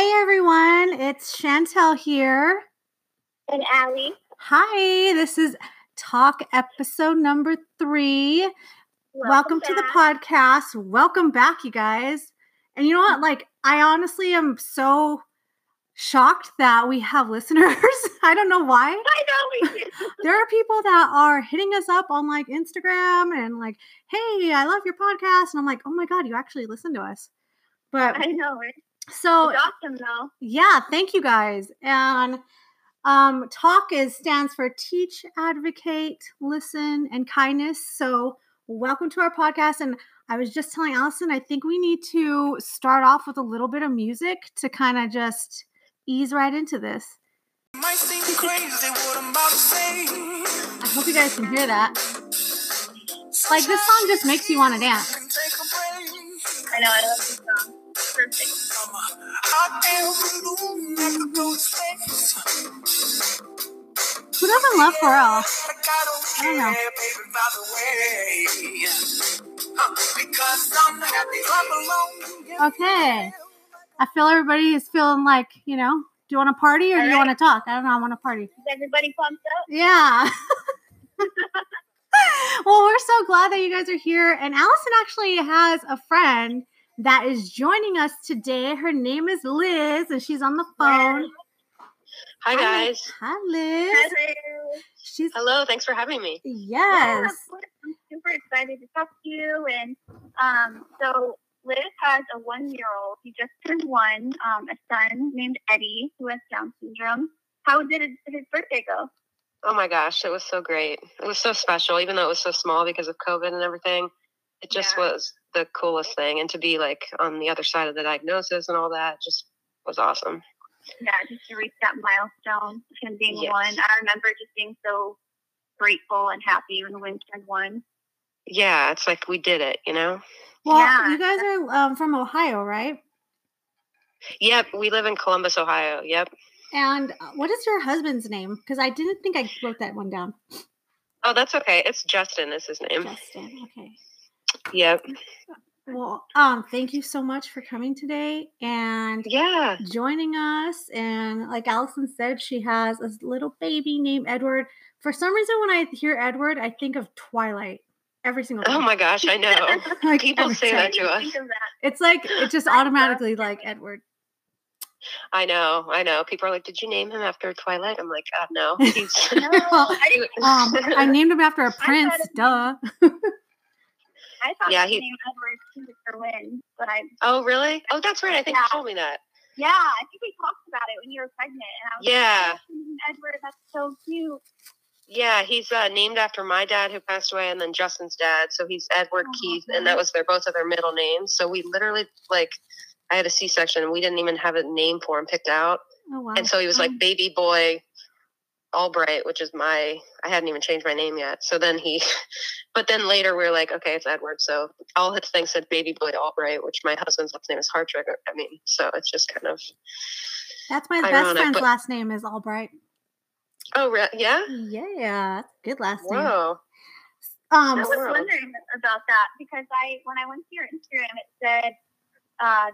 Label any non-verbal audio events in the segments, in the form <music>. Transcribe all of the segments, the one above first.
Hey everyone, it's Chantel here. And Allie. Hi, this is Talk episode number three. Welcome, Welcome to the podcast. Welcome back, you guys. And you know what? Mm-hmm. Like, I honestly am so shocked that we have <laughs> listeners. I don't know why. I know we do. <laughs> there are people that are hitting us up on like Instagram and like, hey, I love your podcast. And I'm like, oh my God, you actually listen to us. But I know it. So it's awesome though. Yeah, thank you guys. And um talk is stands for teach, advocate, listen, and kindness. So welcome to our podcast. And I was just telling Allison, I think we need to start off with a little bit of music to kind of just ease right into this. I hope you guys can hear that. Like this song just makes you want to dance. I know, I love this song. Perfect. Who doesn't love Pharrell? I don't know. Okay. I feel everybody is feeling like, you know, do you want to party or All do you right. want to talk? I don't know. I want to party. Is everybody pumped up? Yeah. <laughs> well, we're so glad that you guys are here. And Allison actually has a friend that is joining us today. Her name is Liz, and she's on the phone. Hi, guys. Hi, Liz. Hello. She's hello. Thanks for having me. Yes. Yeah, I'm super excited to talk to you. And um, so Liz has a one-year-old. He just turned one. Um, a son named Eddie who has Down syndrome. How did his birthday go? Oh my gosh, it was so great. It was so special, even though it was so small because of COVID and everything. It just yeah. was the coolest thing. And to be like on the other side of the diagnosis and all that just was awesome. Yeah, just to reach that milestone, him being yes. one. I remember just being so grateful and happy when Win turned one. Yeah, it's like we did it, you know? Well, yeah. you guys are um, from Ohio, right? Yep, we live in Columbus, Ohio. Yep. And uh, what is your husband's name? Because I didn't think I wrote that one down. Oh, that's okay. It's Justin. Is his name? Justin. Okay. Yep. Well, um, thank you so much for coming today and yeah, joining us. And like Allison said, she has a little baby named Edward. For some reason, when I hear Edward, I think of Twilight every single time. Oh my gosh, I know. <laughs> like People say that to us. It's like it just automatically like Edward. I know, I know. People are like, "Did you name him after Twilight?" I'm like, uh, "No." <laughs> No I, <laughs> um, I named him after a prince. Duh. I thought yeah, he, name Edward Keith for Win, but I. Oh really? Oh, that's right. I think yeah. you told me that. Yeah, I think we talked about it when you were pregnant, and I was yeah. like, oh, Edward, that's so cute. Yeah, he's uh, named after my dad who passed away, and then Justin's dad. So he's Edward oh, Keith, and that was their both of their middle names. So we literally like, I had a C section, and we didn't even have a name for him picked out. Oh, wow. And so he was like baby boy Albright, which is my I hadn't even changed my name yet. So then he, <laughs> but then later we are like, okay, it's Edward. So all his things said Baby Boy Albright, which my husband's last name is Hartrich. I mean, so it's just kind of. That's my ironic, best friend's but, last name is Albright. Oh, re- yeah. Yeah, good last name. Whoa. Um, I was wondering about that because I when I went to your Instagram, it said, uh,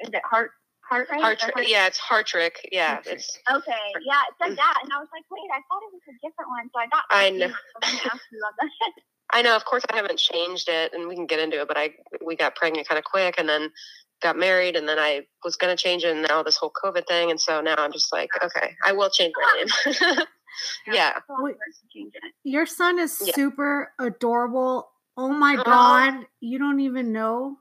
"Is it Heart Hartrich? Hartrich. Yeah, it's Hartrich. Yeah, Hartrich. it's okay. Yeah, it said that, and I was like, wait, I thought it was a different one, so I got. I know. <laughs> <laughs> I know. Of course, I haven't changed it, and we can get into it. But I we got pregnant kind of quick, and then got married, and then I was going to change it, and now this whole COVID thing, and so now I'm just like, okay, I will change my name. <laughs> yeah. Your son is yeah. super adorable. Oh my uh, god, you don't even know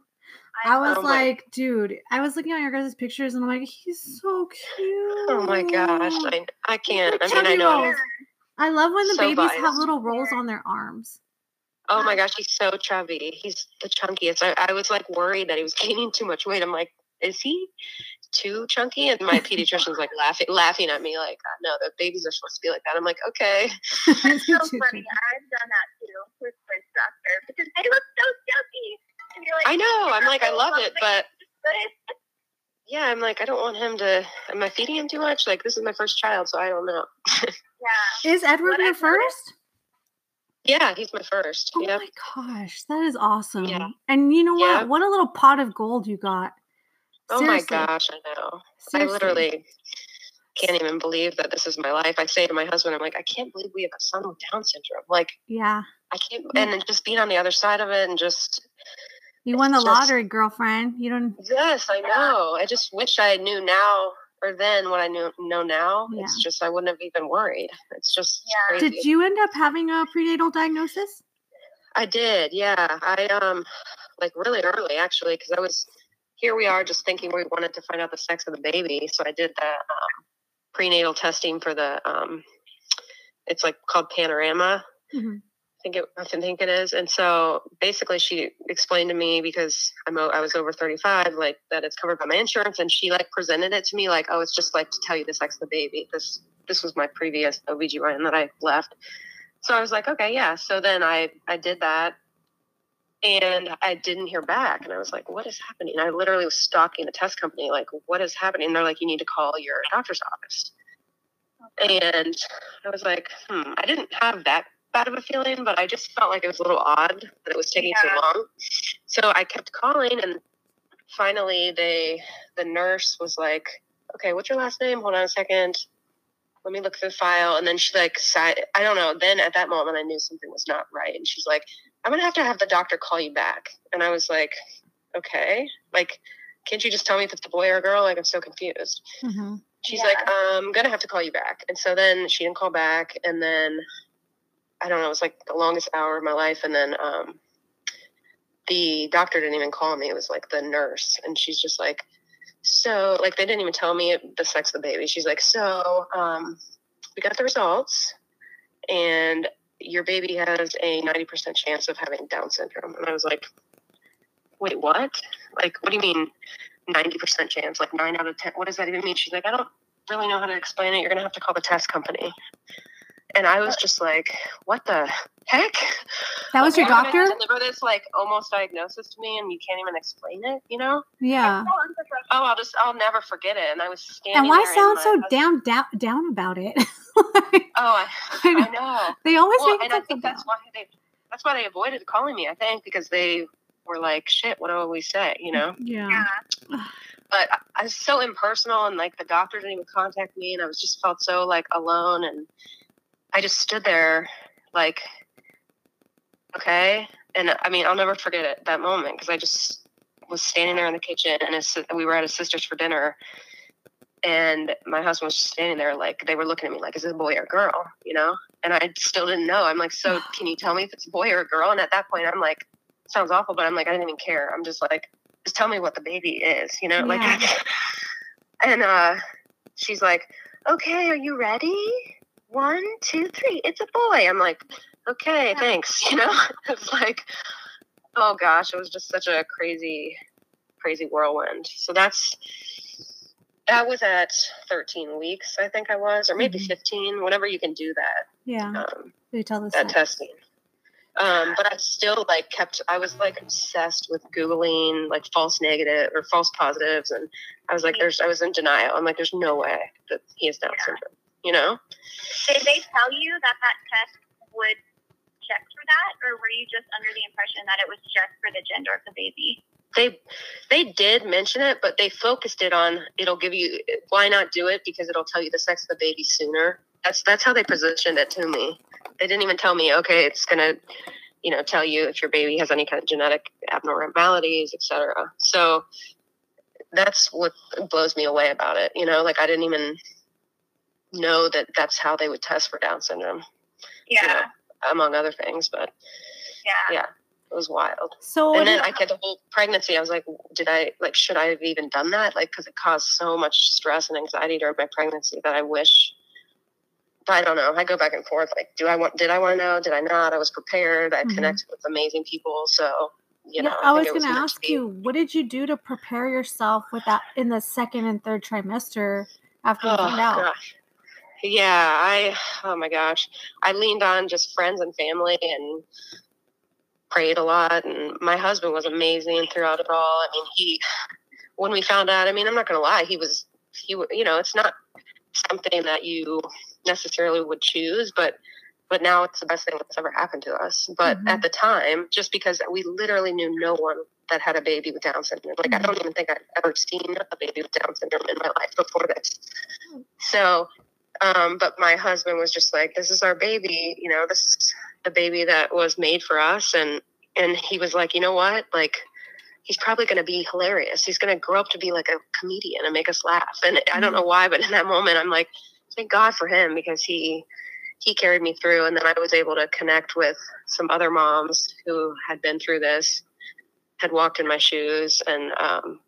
I was oh like, my. dude, I was looking at your guys' pictures and I'm like, he's so cute. Oh my gosh. I, I can't. I mean, I know. I love when the so babies biased. have little rolls on their arms. Oh my gosh, he's so chubby. He's the chunkiest. I, I was like worried that he was <laughs> gaining too much weight. I'm like, is he too chunky? And my pediatrician's like laughing, laughing at me, like, no, the babies are supposed to be like that. I'm like, okay. <laughs> it's <laughs> so funny. I've done that too with Prince Doctor because they look so chubby. Like, I know. I'm like, I love it, but <laughs> yeah, I'm like, I don't want him to. Am I feeding him too much? Like, this is my first child, so I don't know. <laughs> yeah. Is Edward your first? Yeah, he's my first. Oh yep. my gosh, that is awesome. Yeah. And you know what? Yeah. What a little pot of gold you got. Oh my gosh, I know. Seriously. I literally can't even believe that this is my life. I say to my husband, I'm like, I can't believe we have a son with Down syndrome. Like, Yeah. I can't, Yeah. and then just being on the other side of it and just, You won the just- lottery, girlfriend. You don't yes, I know. I just wish I knew now or then what I knew know now. It's just, I wouldn't have even worried. It's just Yeah. crazy. Did you end up having a prenatal diagnosis? I did, yeah. I um like really early actually because I was here. We are just thinking we wanted to find out the sex of the baby, so I did the um, prenatal testing for the um. It's like called Panorama. Mhm. I think it. I think it is. And so basically, she explained to me because I'm I was over 35, like that it's covered by my insurance, and she like presented it to me like, oh, it's just like to tell you the sex the baby. This this was my previous OBGYN that I left. So I was like, okay, yeah. So then I I did that, and I didn't hear back, and I was like, what is happening? I literally was stalking the test company, like, what is happening? And they're like, you need to call your doctor's office. And I was like, hmm, I didn't have that bad of a feeling, but I just felt like it was a little odd that it was taking Yeah. so long. So I kept calling, and finally, they the nurse was like, okay, what's your last name? Hold on a second let me look through the file. And then she like, I don't know. Then at that moment, I knew something was not right. And she's like, I'm going to have to have the doctor call you back. And I was like, okay, like, can't you just tell me if it's a boy or a girl? Like, I'm so confused. Mhm. She's Yeah. like, I'm going to have to call you back. And so then she didn't call back. And then I don't know, it was like the longest hour of my life. And then, um, the doctor didn't even call me. It was like the nurse. And she's just like, so like they didn't even tell me the sex of the baby. She's like, so um, we got the results, and your baby has a ninety percent chance of having Down syndrome. And I was like, wait, what? Like, what do you mean ninety percent chance? Like nine out of ten? What does that even mean? She's like, I don't really know how to explain it. You're gonna have to call the test company. And I was uh, just like, what the heck? That was your Like, you're doctor? Deliver this like almost diagnosis to me, and you can't even explain it. You know? Yeah. So unprofessional. Oh, I'll just I'll never forget it. And I was standing. And why there sound so husband- down, down down about it? <laughs> Oh, I, <laughs> I know. They always well, make and I think a that's why they that's why they avoided calling me. I think because they were like, "Shit, what do we say?" You know. Yeah. Yeah. But I, I was so impersonal, and like the doctor didn't even contact me, and I was just felt so like alone, and I just stood there, like, okay. And I mean, I'll never forget it that moment because I just was standing there in the kitchen, and his, we were at his sister's for dinner, and my husband was just standing there, like they were looking at me like, "Is it a boy or a girl?" You know, and I still didn't know. I'm like, "So, <sighs> can you tell me if it's a boy or a girl?" And at that point, I'm like, "Sounds awful," but I'm like, I didn't even care. I'm just like, "Just tell me what the baby is," you know, like. Yeah. <laughs> and uh, she's like, "Okay, are you ready? One, two, three. It's a boy." I'm like, "Okay, thanks." <laughs> You know, <laughs> it's like, oh gosh, it was just such a crazy, crazy whirlwind. So that's that was at 13 weeks, I think I was, or maybe Mhm. 15, whenever you can do that, Yeah. um, They tell us that that. testing. Um, but I still like kept. I was like obsessed with googling like false negative or false positives, and I was like, "There's." I was in denial. I'm like, "There's no way that he has Down syndrome." You know? Did they tell you that that test would check for that, or were you just under the impression that it was just for the gender of the baby? they they did mention it, but they focused it on it'll give you why not do it because it'll tell you the sex of the baby sooner. That's that's how they positioned it to me. They didn't even tell me, okay, it's gonna, you know, tell you if your baby has any kind of genetic abnormalities, etc. So that's what blows me away about it. You know, like I didn't even know that that's how they would test for Down syndrome, Yeah, you know, among other things. But yeah. yeah, it was wild So what and then I had the whole pregnancy. I was like, did I like should I have even done that? Like, because it caused so much stress and anxiety during my pregnancy that I wish. I don't know. I go back and forth. Like, do I want? Did I want to know? Did I not? I was prepared. I Mhm. connected with amazing people. So you know, yeah, I was think going to ask you, what did you do to prepare yourself with that in the second and third trimester after you Oh found out? gosh. Yeah, I. <sighs> Oh my gosh, I leaned on just friends and family and prayed a lot. And my husband was amazing throughout it all. I mean, he when we found out. I mean, I'm not gonna lie, he was he. You know, it's not something that you necessarily would choose, but but now it's the best thing that's ever happened to us. But mm-hmm. at the time, just because we literally knew no one that had a baby with Down syndrome, like mm-hmm. I don't even think I've ever seen a baby with Down syndrome in my life before this. So, um, but my husband was just like, "This is our baby, you know. This is the baby that was made for us," and and he was like, "You know what, like." He's probably going to be hilarious. He's going to grow up to be like a comedian and make us laugh. And I don't mm-hmm. know why, but in that moment, I'm like, thank God for him because he he carried me through. And then I was able to connect with some other moms who had been through this, had walked in my shoes, and um,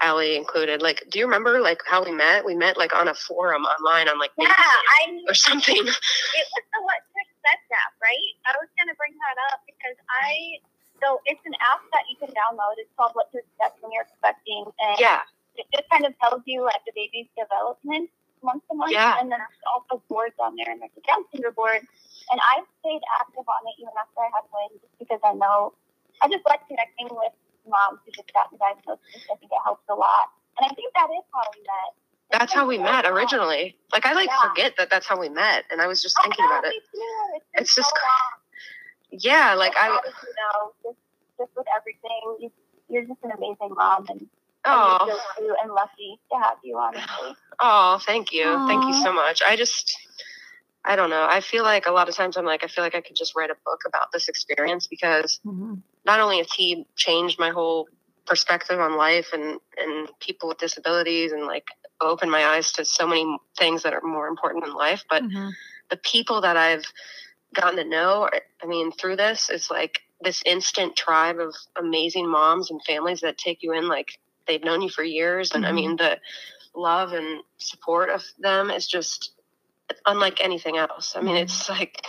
Allie included. Like, do you remember like how we met? We met like on a forum online on like yeah, I or something. <laughs> It was the What to Expect app, right? I was gonna bring that up because I so it's an app that you can download. It's called What to Expect when you're expecting, and yeah, it just kind of tells you like the baby's development month to month. Yeah. And then there's also boards on there, and there's a counselor board. And I stayed active on it even after I had just because I know I just like connecting with moms who just got diagnosed. I think it helps a lot. And I think that is how we met. That's how we met originally. Like I like yeah. forget that that's how we met, and I was just thinking about it. It's, it's just, so yeah, like I, you know, just just with everything, you, you're just an amazing mom, and Oh, so and lucky to have you, honestly. Oh, thank you, Aww. thank you so much. I just, I don't know. I feel like a lot of times I'm like, I feel like I could just write a book about this experience because mm-hmm. Not only has he changed my whole perspective on life and and people with disabilities and like opened my eyes to so many things that are more important in life, but mm-hmm. the people that I've gotten to know, I mean, through this is like this instant tribe of amazing moms and families that take you in like they've known you for years and mm-hmm. i mean the love and support of them is just unlike anything else i mean mm-hmm. it's like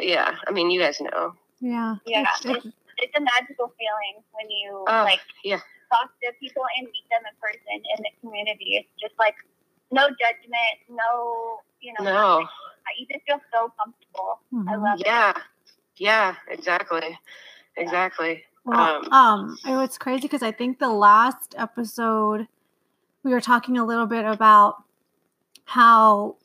yeah i mean you guys know yeah yeah it's, it's a magical feeling when you oh, like yeah. talk to people and meet them in person in the community. It's just like no judgment no you know no. You just feel so comfortable. Mm-hmm. i love yeah. it. Yeah. Yeah exactly. Exactly. Well, um, um it's crazy because I think the last episode we were talking a little bit about how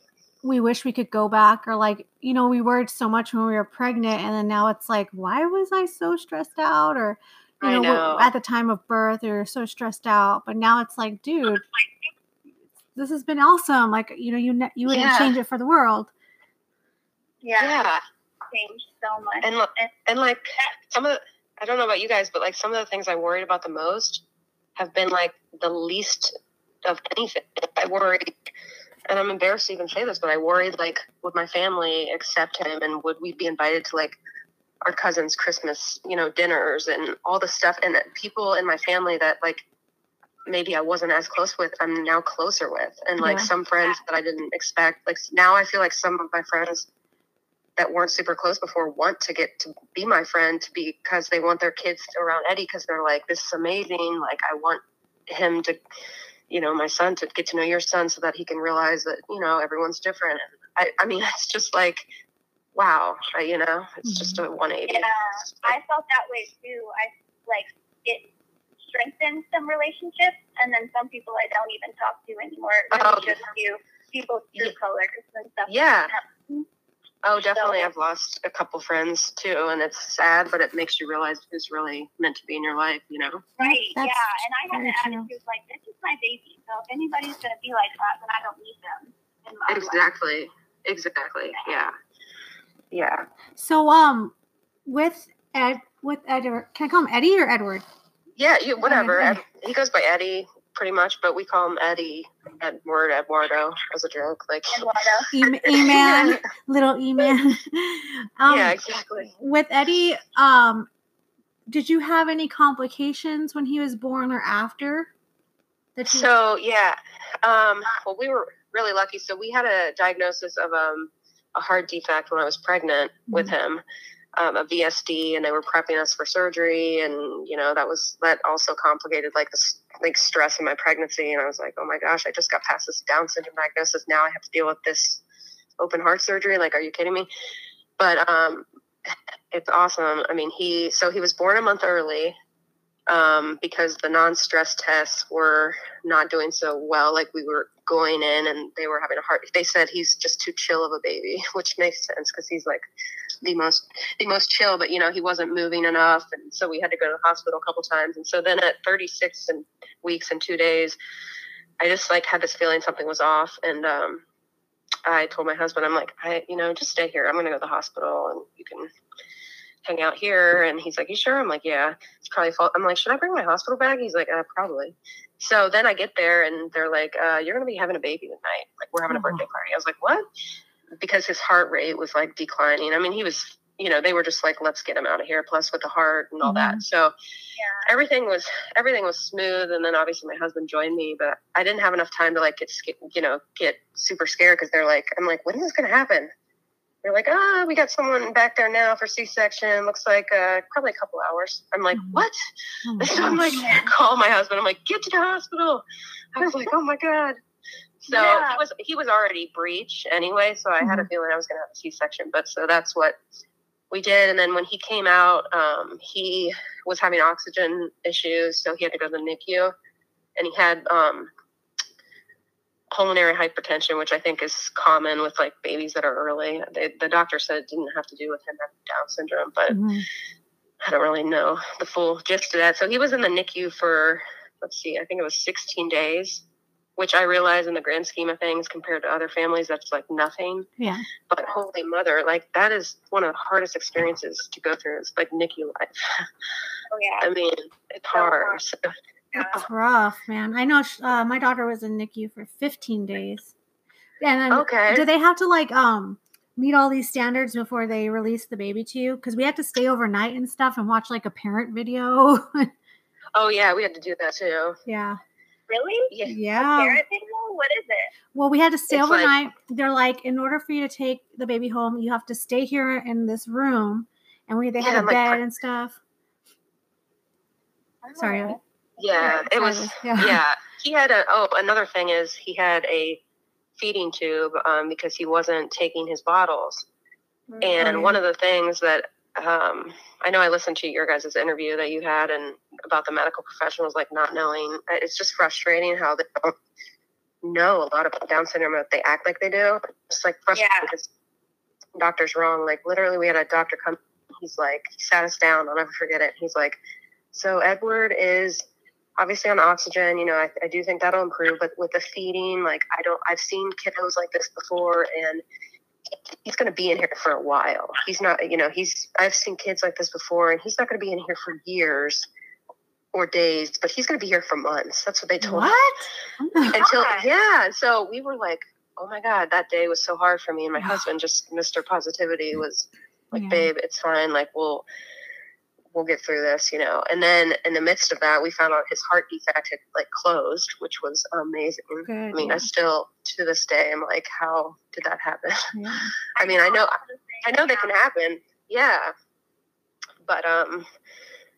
we wish we could go back or like you know we worried so much when we were pregnant and then now it's like why was i so stressed out or you know, know. at the time of birth you're so stressed out but now it's like dude this has been awesome like you know you ne- you wouldn't yeah. change it for the world yeah yeah changed so much and, and, and like some of the I don't know about you guys, but like some of the things I worried about the most have been like the least of anything. I worried, and I'm embarrassed to even say this, but I worried like, would my family accept him and would we be invited to like our cousins' Christmas, you know, dinners and all the stuff and people in my family that like maybe I wasn't as close with, I'm now closer with. And like yeah. some friends that I didn't expect. Like now I feel like some of my friends that weren't super close before want to get to be my friend to be because they want their kids around Eddie because they're like, this is amazing. Like I want him to, you know, my son to get to know your son so that he can realize that you know everyone's different. I, I mean, <laughs> it's just like, wow, I, you know, it's mm-hmm. just a 180. Yeah, I felt that way too. I like it strengthens some relationships, and then some people I don't even talk to anymore. Really oh. just you people's true yeah. colors and stuff. Yeah. Like Oh, definitely. So, I've lost a couple friends too, and it's sad, but it makes you realize who's really meant to be in your life, you know? Right. That's yeah. And I had an attitude like, this is my baby. So if anybody's going to be like that, then I don't need them in my Exactly. Life. Exactly. Yeah. Yeah. So, um, with Ed, with Edward, can I call him Eddie or Edward? Yeah, you, whatever. Ed, he goes by Eddie pretty much, but we call him Eddie, Edward, Eduardo as a joke. Like Eduardo. <laughs> E- man little E-Man. <laughs> Um, yeah, exactly. With Eddie, um, did you have any complications when he was born or after? That you- so yeah, um, well, we were really lucky. So we had a diagnosis of um, a heart defect when I was pregnant mm-hmm. with him um, a VSD, and they were prepping us for surgery, and you know that was that also complicated like the like stress in my pregnancy, and I was like, oh my gosh, I just got past this Down syndrome diagnosis, now I have to deal with this open heart surgery. Like, are you kidding me? But um, <laughs> it's awesome. I mean, he so he was born a month early um, because the non-stress tests were not doing so well. Like we were going in and they were having a heart they said he's just too chill of a baby <laughs> which makes sense because he's like the most the most chill but you know he wasn't moving enough. And so we had to go to the hospital a couple times. And so then at 36 and weeks and two days i just like had this feeling something was off. And um i told my husband i'm like i you know just stay here. I'm gonna go to the hospital and you can hang out here. And he's like you sure? I'm like yeah. It's probably fault. I'm like should i bring my hospital bag? He's like uh, probably. So then I get there and they're like, uh, you're going to be having a baby tonight. Like, we're having a birthday party. I was like, what? Because his heart rate was like declining. I mean, he was, you know, they were just like, let's get him out of here. Plus with the heart and all mm-hmm. that. So yeah. everything was, everything was smooth. And then obviously my husband joined me, but I didn't have enough time to like get, you know, get super scared. Cause they're like, I'm like, when is this going to happen? they're like, ah, oh, we got someone back there now for C-section. Looks like uh, probably a couple hours. I'm like, mm-hmm. what? Oh <laughs> so I'm like, <laughs> call my husband. I'm like, get to the hospital. I was like, oh my god. So yeah. he was he was already breech anyway. So I mm-hmm. had a mm-hmm. feeling I was going to have a C-section. But so that's what we did. And then when he came out, um, he was having oxygen issues, so he had to go to the NICU, and he had um, pulmonary hypertension, which I think is common with like babies that are early. They, the doctor said it didn't have to do with him having Down syndrome, but mm-hmm. I don't really know the full gist of that. So he was in the NICU for, let's see, I think it was 16 days, which I realize in the grand scheme of things compared to other families, that's like nothing. Yeah. But holy mother, like that is one of the hardest experiences to go through. It's like NICU life. Oh yeah. I mean, it's hard. So, it's rough, man. I know uh, my daughter was in NICU for 15 days. And then, okay. do they have to like um meet all these standards before they release the baby to you? Because we had to stay overnight and stuff and watch like a parent video. <laughs> oh yeah, we had to do that too. Yeah. Really? Yeah. yeah. parent video? What is it? Well, we had to stay it's overnight. Like, They're like, in order for you to take the baby home, you have to stay here in this room, and we they had yeah, a bed and stuff. Sorry. Yeah, it was. Yeah. yeah. <laughs> he had a. Oh, another thing is he had a feeding tube um, because he wasn't taking his bottles. Mm-hmm. And one of the things that um, I know I listened to your guys' interview that you had and about the medical professionals like not knowing. Uh, it's just frustrating how they don't know a lot about Down syndrome, but they act like they do. It's like frustrating yeah. because doctor's wrong. Like literally, we had a doctor come. He's like, he sat us down. I'll never forget it. He's like, so Edward is obviously on oxygen, you know, I, I do think that'll improve. But with the feeding, like I don't, I've seen kiddos like this before, and he's going to be in here for a while. He's not, you know, he's. I've seen kids like this before, and he's not going to be in here for years or days, but he's going to be here for months. That's what they told what? me. Oh Until God. yeah, so we were like, oh my God, that day was so hard for me, and my husband just Mr. Positivity was like, yeah. babe, it's fine. Like we'll we'll get through this, you know. And then in the midst of that, we found out his heart defect had like closed, which was amazing. Good, I mean, yeah. I still to this day I'm like, how did that happen? <laughs> Yeah. I mean, I know, I know they can happen, yeah, but um,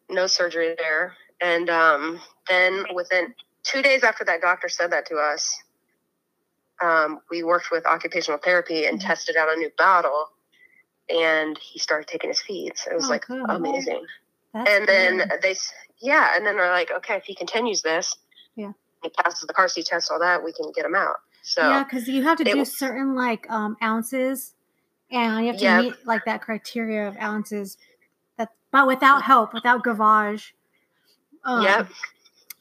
no surgery there. And um, then within two days after that doctor said that to us, um, we worked with occupational therapy and mm-hmm. tested out a new bottle and he started taking his feeds. It was oh, like good. amazing. That's and then good. they, yeah, and then they're like, okay, if he continues this, yeah, he passes the car seat test, all that, we can get him out. So yeah, because you have to do certain like um ounces, and you have to meet like that criteria of ounces. That, but without help, without gavage. Um, yep.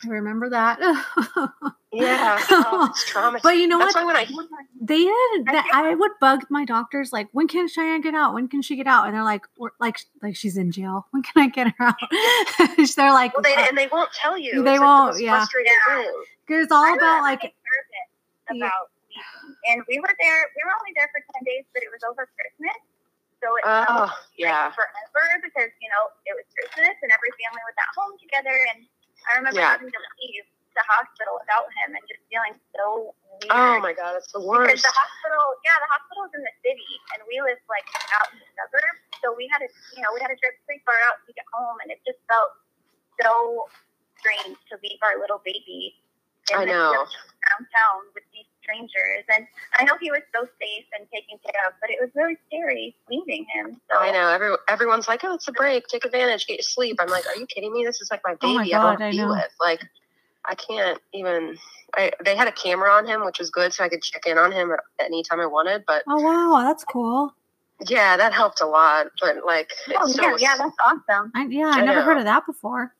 I remember that. <laughs> yeah, oh, it's. But you know That's what? When I they did that, I would bug my doctors like, when can Cheyenne get out? When can she get out? And they're like, like, like she's in jail. When can I get her out? <laughs> <laughs> they're like, well, they, and they won't tell you. They it's won't. Like yeah, because it's all about like <sighs> about. Yeah. And we were there. We were only there for ten days, but it was over Christmas. So it oh, yeah. forever because you know it was Christmas and every family was at home together and I remember yeah. having to leave the hospital without him and just feeling so weird. Oh my god, it's the worst. Because the hospital, yeah, the hospital is in the city, and we live like out in the suburbs, so we had to, you know, we had to drive pretty far out to get home, and it just felt so strange to leave our little baby. In I know. Downtown with strangers, and I know he was so safe and taken care of, but it was really scary leaving him. So. I know. Every, everyone's like, "Oh, it's a break. Take advantage. Get your sleep." I'm like, "Are you kidding me? This is like my baby. Oh my God, I don't I know. with like." I can't even. I they had a camera on him, which was good, so I could check in on him at any time I wanted. But Oh wow, that's cool. yeah, that helped a lot. But like, Oh, it's yeah, so- yeah, that's awesome. I, yeah, I, I never heard of that before.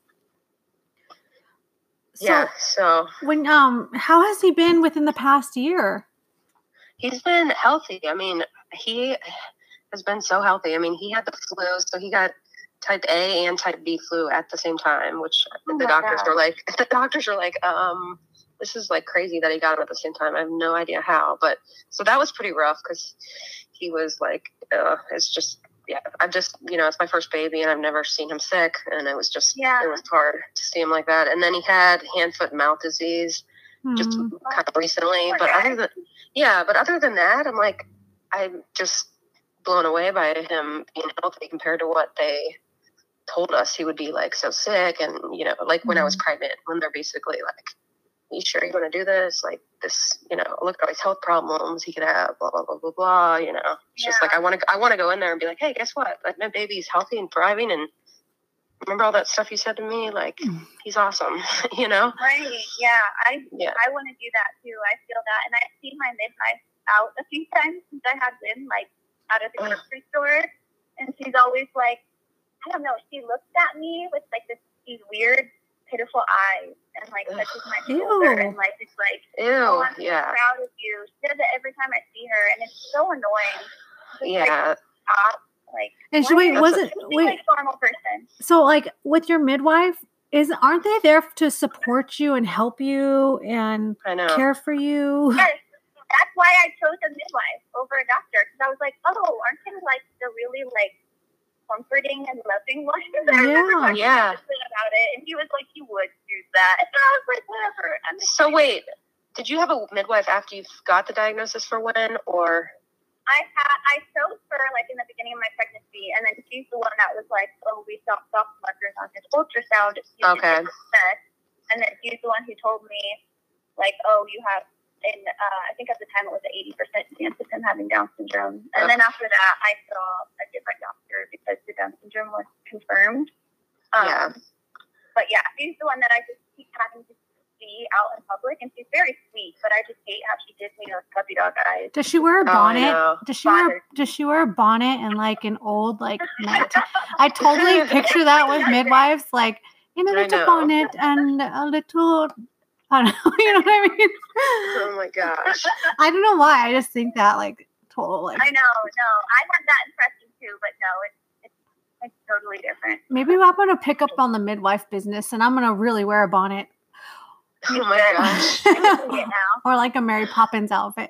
So yeah. So when um, how has he been within the past year? he's been healthy. I mean, he has been so healthy. I mean, he had the flu, so he got type A and type B flu at the same time, which Oh the doctors God. were like, <laughs> the doctors were like, um, this is like crazy that he got them at the same time. I have no idea how, but so that was pretty rough because he was like, uh, it's just, yeah, I've just, you know, it's my first baby and I've never seen him sick, and it was just, Yeah. it was hard to see him like that. And then he had hand, foot, mouth disease just Hmm. kind of recently. But other than yeah, but other than that, I'm like I'm just blown away by him being healthy compared to what they told us he would be like so sick and you know like when I was pregnant when they're basically like you sure you want to do this like this you know look at all these health problems he could have blah blah blah blah blah you know it's just like I want to I want to go in there and be like hey guess what like my baby's healthy and thriving and remember all that stuff you said to me like mm. he's awesome <laughs> you know Right. Yeah. I Yeah. I want to do that too. I feel that, and I've seen my midwife out a few times since I have been like out of the grocery store, and she's always like, I don't know. She looks at me with like this these weird, pitiful eyes, and like Ugh. touches my Ew. shoulder, and like it's like, ew oh, I'm so yeah proud of you. She does it every time I see her, and it's so annoying. Just, Like, yeah stop. Like, And she, wait, was you it just wait? like normal person? So like with your midwife, is aren't they there to support you and help you and care for you? Yes, that's why I chose a midwife over a doctor because I was like, oh, aren't they like the really like comforting and loving? And <laughs> I Yeah. Yeah. about it, and he was like, you would do that, <laughs> and I was like, whatever. I'm So wait, did you have a midwife after you got the diagnosis for when, or I had I chose her like in the beginning of my pregnancy, and then she's the one that was like, oh, we saw soft markers on his ultrasound. Okay. And then she's the one who told me, like, oh, you have. And uh, I think at the time it was an eighty percent chance of him having Down syndrome. And then after that, I saw a different doctor because the Down syndrome was confirmed. Um, Yeah. But yeah, she's the one that I just keep having to see out in public, and she's very sweet. But I just hate how she gives me those puppy dog eyes. Does she wear a Oh, I bonnet? Does she wear does she wear a bonnet and like an old like <laughs> 19 I totally picture that with <laughs> midwives like in a I little bonnet and a little I don't know, <laughs> you know what I mean? oh my gosh, <laughs> I don't know why. I just think that like total like I know, no, I had that impression too, but no, it's it's, totally different. maybe I'm gonna pick up on the midwife business and I'm gonna really wear a bonnet. oh my gosh, <laughs> I can it now. or like a Mary Poppins outfit.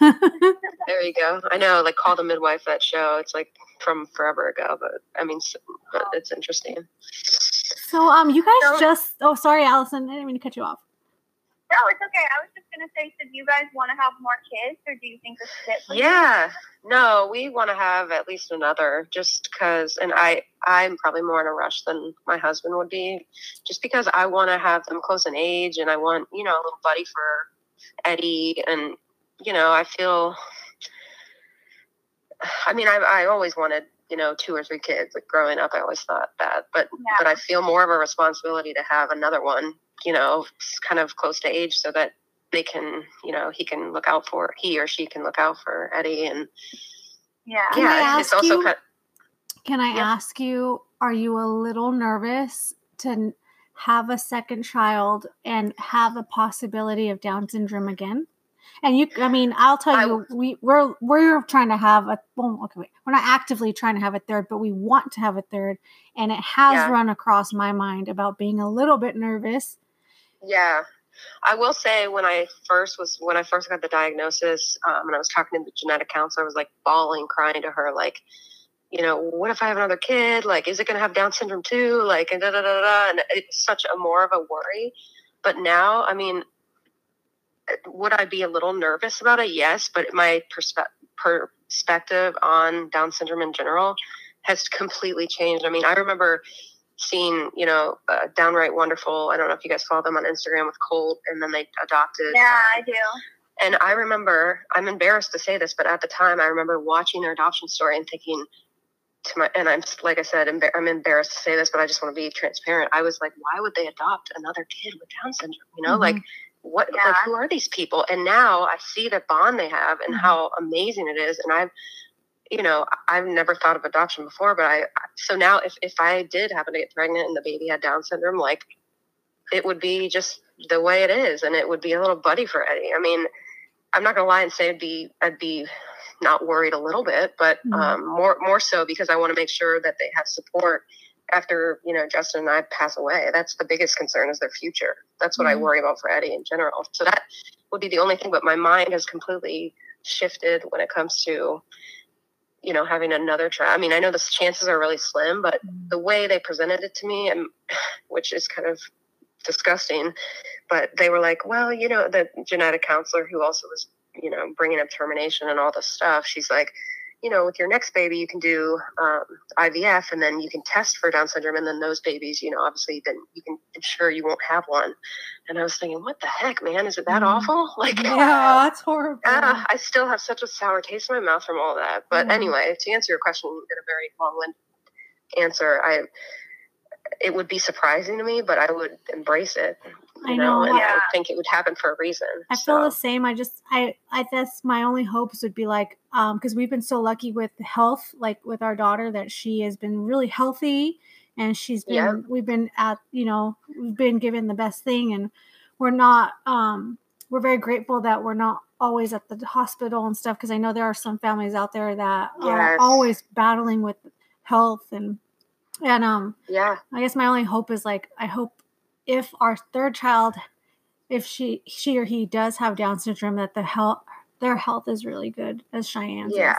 there you go. I know, like call the midwife that show. It's like from forever ago, but I mean, but it's interesting. so um you guys So- just oh sorry Allison, I didn't mean to cut you off. No, it's okay. I was just gonna say, so do you guys want to have more kids, or do you think this is it? for you? Yeah, no, we want to have at least another, just because, and I, I'm probably more in a rush than my husband would be, just because I want to have them close in age, and I want, you know, a little buddy for Eddie, and you know, I feel, I mean, I, I always wanted, you know, two or three kids. Like growing up, I always thought that, but Yeah. but I feel more of a responsibility to have another one, you know, kind of close to age, so that they can, you know, he can look out for he or she can look out for Eddie, and Yeah. Can I yeah, it's ask also you- kind Can I Yeah. ask you, are you a little nervous to have a second child and have a possibility of Down syndrome again? And you, I mean, I'll tell I- you, we we're we're trying to have a well, okay, wait, we're not actively trying to have a third, but we want to have a third, and it has Yeah. run across my mind about being a little bit nervous. Yeah. I will say when I first was when I first got the diagnosis, um, and I was talking to the genetic counselor, I was like bawling, crying to her, like, you know, what if I have another kid? Like, is it going to have Down syndrome too? Like, and da da da da. And it's such a more of a worry. But now, I mean, would I be a little nervous about it? Yes, but my perspe- perspective on Down syndrome in general has completely changed. I mean, I remember seeing, you know, uh, Downright Wonderful. I don't know if you guys follow them on Instagram with Colt, and then they adopted. Yeah, I do. And I remember, I'm embarrassed to say this, but at the time, I remember watching their adoption story and thinking, to my and I'm like I said, embar- I'm embarrassed to say this, but I just want to be transparent. I was like, why would they adopt another kid with Down syndrome? You know, mm-hmm. like what yeah. like who are these people? And now I see the bond they have and mm-hmm. how amazing it is. And I've you know, I've never thought of adoption before, but I so now if if I did happen to get pregnant and the baby had Down syndrome, like it would be just the way it is, and it would be a little buddy for Eddie. I mean, I'm not gonna lie and say I'd be I'd be not worried a little bit, but mm-hmm. um, more more so because I want to make sure that they have support after you know Justin and I pass away. That's the biggest concern is their future. That's what mm-hmm. I worry about for Eddie in general. So that would be the only thing. But my mind has completely shifted when it comes to you know having another child. I mean, I know the chances are really slim, but mm-hmm. the way they presented it to me, and <sighs> which is kind of disgusting, but they were like, well, you know, the genetic counselor who also was you know, bringing up termination and all this stuff, she's like, you know, with your next baby, you can do um, IVF and then you can test for Down syndrome. And then those babies, you know, obviously then you can ensure you won't have one. And I was thinking, what the heck, man? Is it that mm. awful? <laughs> Like, yeah, <laughs> that's horrible. Uh, I still have such a sour taste in my mouth from all that. But mm. anyway, to answer your question in a very long winded answer, I, it would be surprising to me, but I would embrace it. I know, know and yeah. I think it would happen for a reason. I so. feel the same. I just, I, I guess my only hopes would be like, um, because we've been so lucky with health, like with our daughter, that she has been really healthy, and she's been, yeah. we've been at, you know, we've been given the best thing, and we're not, um, we're very grateful that we're not always at the hospital and stuff, because I know there are some families out there that yes. are always battling with health and and um yeah. I guess my only hope is like I hope if our third child if she she or he does have Down syndrome that the health their health is really good as Cheyenne's. Yeah. Is.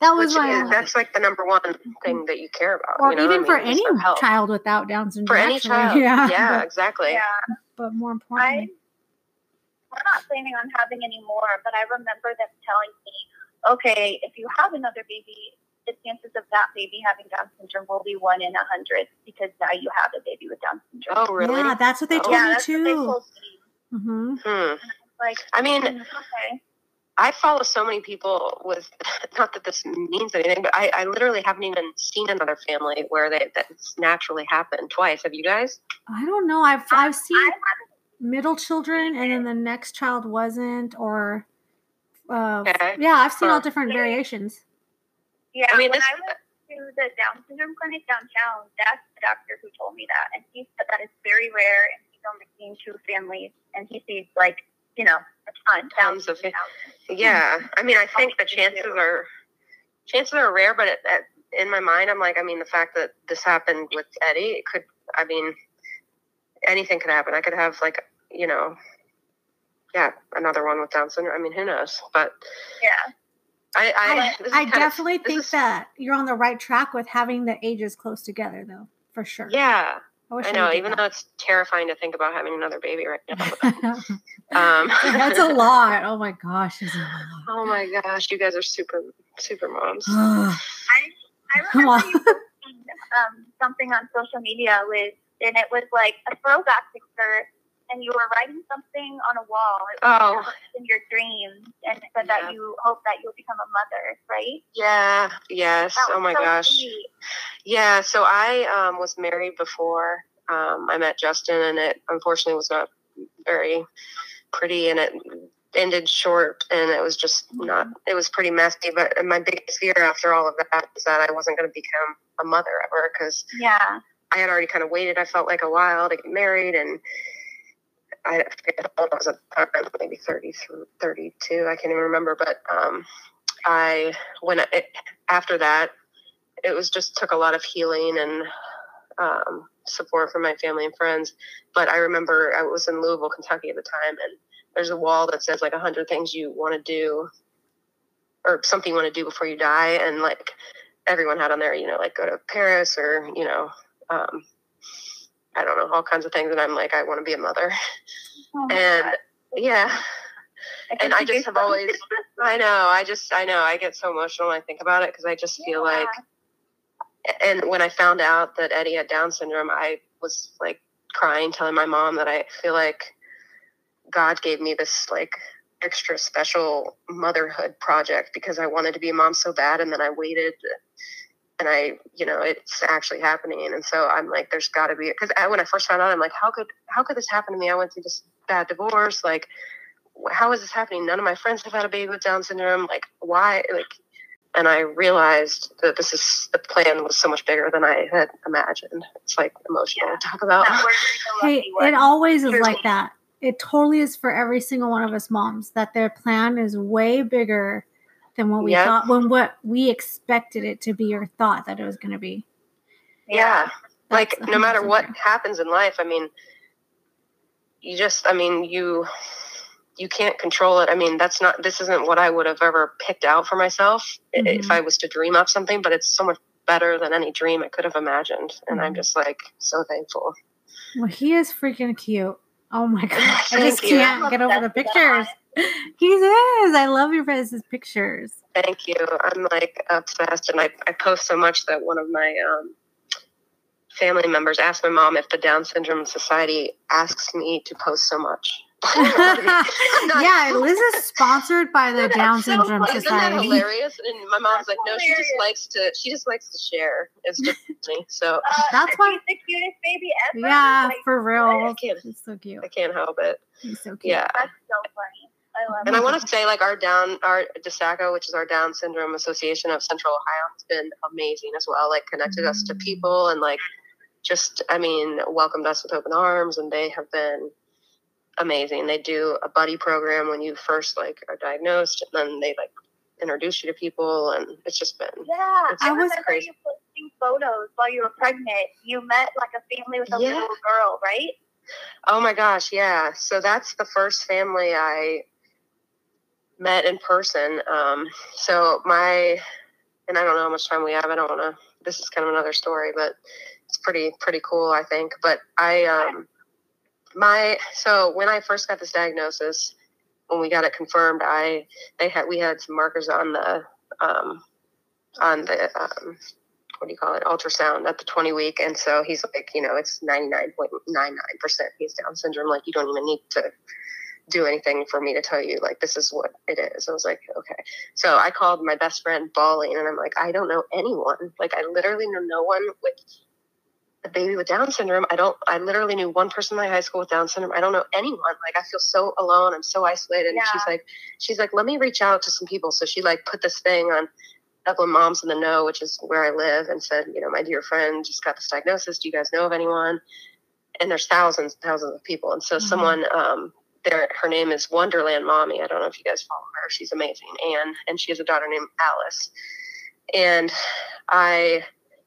That was Which my is, that's like the number one mm-hmm. thing that you care about. Or you know? even I mean, for any child without Down syndrome. For any actually. child. <laughs> Yeah. Yeah, exactly. Yeah. But more importantly. I, I'm not planning on having any more, but I remember them telling me, okay, if you have another baby, the chances of that baby having Down syndrome will be one in a hundred because now you have a baby with Down syndrome. Oh, really? Yeah, that's what they told yeah, me too. Told me. Mm-hmm. Hmm. Like, I mean, okay. I follow so many people with <laughs> not that this means anything, but I, I literally haven't even seen another family where they that's naturally happened twice. Have you guys? I don't know. I've I've seen middle children, and then the next child wasn't, or uh, okay. yeah, I've seen huh. all different variations. Yeah, I mean, when I went to the Down syndrome clinic downtown, that's the doctor who told me that, and he said that it's very rare, and he's only seen two families, and he sees like you know a ton, tons of yeah. I mean, I think the chances are chances are rare, but it, it, in my mind, I'm like, I mean, the fact that this happened with Eddie, it could, I mean, anything could happen. I could have like, you know, yeah, another one with Down syndrome. I mean, who knows? But yeah, I I, I definitely of, think is, that you're on the right track with having the ages close together, though, for sure. Yeah, I, I know. Even that. though it's terrifying to think about having another baby right now. <laughs> um, That's a <laughs> lot. Oh my gosh, Oh my gosh, you guys are super super moms. <sighs> I I remember you <laughs> posting um, something on social media with, and it was like a throwback picture and you were writing something on a wall. oh. in your dreams, and said yeah. that you hope that you'll become a mother, right? Yeah. Yes. Oh my so gosh. Sweet. Yeah. So I um, was married before um, I met Justin, and it unfortunately was not very pretty, and it ended short, and it was just mm-hmm. not. It was pretty messy. But my biggest fear after all of that was that I wasn't going to become a mother ever, because yeah. I had already kind of waited. I felt like a while to get married, and I I was at the time, maybe 30, 32. I can't even remember. But um, I, when it, after that, it was just took a lot of healing and um, support from my family and friends. But I remember I was in Louisville, Kentucky at the time, and there's a wall that says like a hundred things you want to do or something you want to do before you die. And like everyone had on there, you know, like go to Paris or, you know, um, I don't know, all kinds of things. And I'm like, I want to be a mother. Oh and God. yeah. I and I just have always, I know, I just, I know, I get so emotional when I think about it because I just feel yeah. like, and when I found out that Eddie had Down syndrome, I was like crying, telling my mom that I feel like God gave me this like extra special motherhood project because I wanted to be a mom so bad. And then I waited and I, you know, it's actually happening. And so I'm like, there's got to be because when I first found out, I'm like, how could how could this happen to me? I went through this bad divorce. Like, how is this happening? None of my friends have had a baby with Down syndrome. Like, why? Like, and I realized that this is the plan was so much bigger than I had imagined. It's like emotional yeah. to talk about. Hey, it always is like that. It totally is for every single one of us moms that their plan is way bigger than what we yep. thought when what we expected it to be or thought that it was going to be. Yeah. like no matter what happens in life, I mean, you just, I mean, you you can't control it. I mean, that's not, this isn't what I would have ever picked out for myself mm-hmm. if I was to dream up something, but it's so much better than any dream I could have imagined. And mm-hmm. I'm just like so thankful. Well, he is freaking cute. Oh my <laughs> God. I just can't get over the pictures. <laughs> He is. I love your guys' pictures. Thank you. I'm like obsessed, and I, I post so much that one of my um, family members asked my mom if the Down Syndrome Society asks me to post so much. <laughs> yeah, <laughs> Liz is sponsored by the Down Syndrome so Society. Isn't that hilarious? And my mom's like, no, she just likes to. She just likes to share. It's just <laughs> me. So uh, that's why the cutest baby ever. Yeah, like, for real. I can't, He's so cute. I can't help it. He's so cute. Yeah, that's so funny. I love it. and I want to say, like our down, our DSACO, which is our Down Syndrome Association of Central Ohio, has been amazing as well. Like connected mm-hmm. us to mm. people and like just, I mean, welcomed us with open arms, and they have been amazing. They do a buddy program when you first like are diagnosed, and then they like introduce you to people, and it's just been yeah. I was crazy. Posting photos while you were pregnant. You met like a family with a yeah. little girl, right? Oh my gosh, yeah. So that's the first family I met in person. Um, so my, and I don't know how much time we have. I don't want to. This is kind of another story, but it's pretty pretty cool, I think. But I um, my so when I first got this diagnosis, when we got it confirmed, I they had we had some markers on the um, on the um, what do you call it ultrasound at the 20 week and so he's like you know it's 99.99% he's down syndrome like you don't even need to do anything for me to tell you like this is what it is. I was like okay. So i called my best friend bawling and i'm like i don't know anyone. Like i literally know no one with a baby with Down syndrome. I don't, I literally knew one person in my high school with Down syndrome. I don't know anyone. Like, I feel so alone. I'm so isolated. Yeah. And she's like, she's like, let me reach out to some people. So she like put this thing on Dublin Moms in the Know, which is where I live, and said, you know, my dear friend just got this diagnosis. Do you guys know of anyone? And there's thousands and thousands of people. And so mm-hmm. someone, um, there, her name is Wonderland Mommy. I don't know if you guys follow her. She's amazing. And, and she has a daughter named Alice. And I,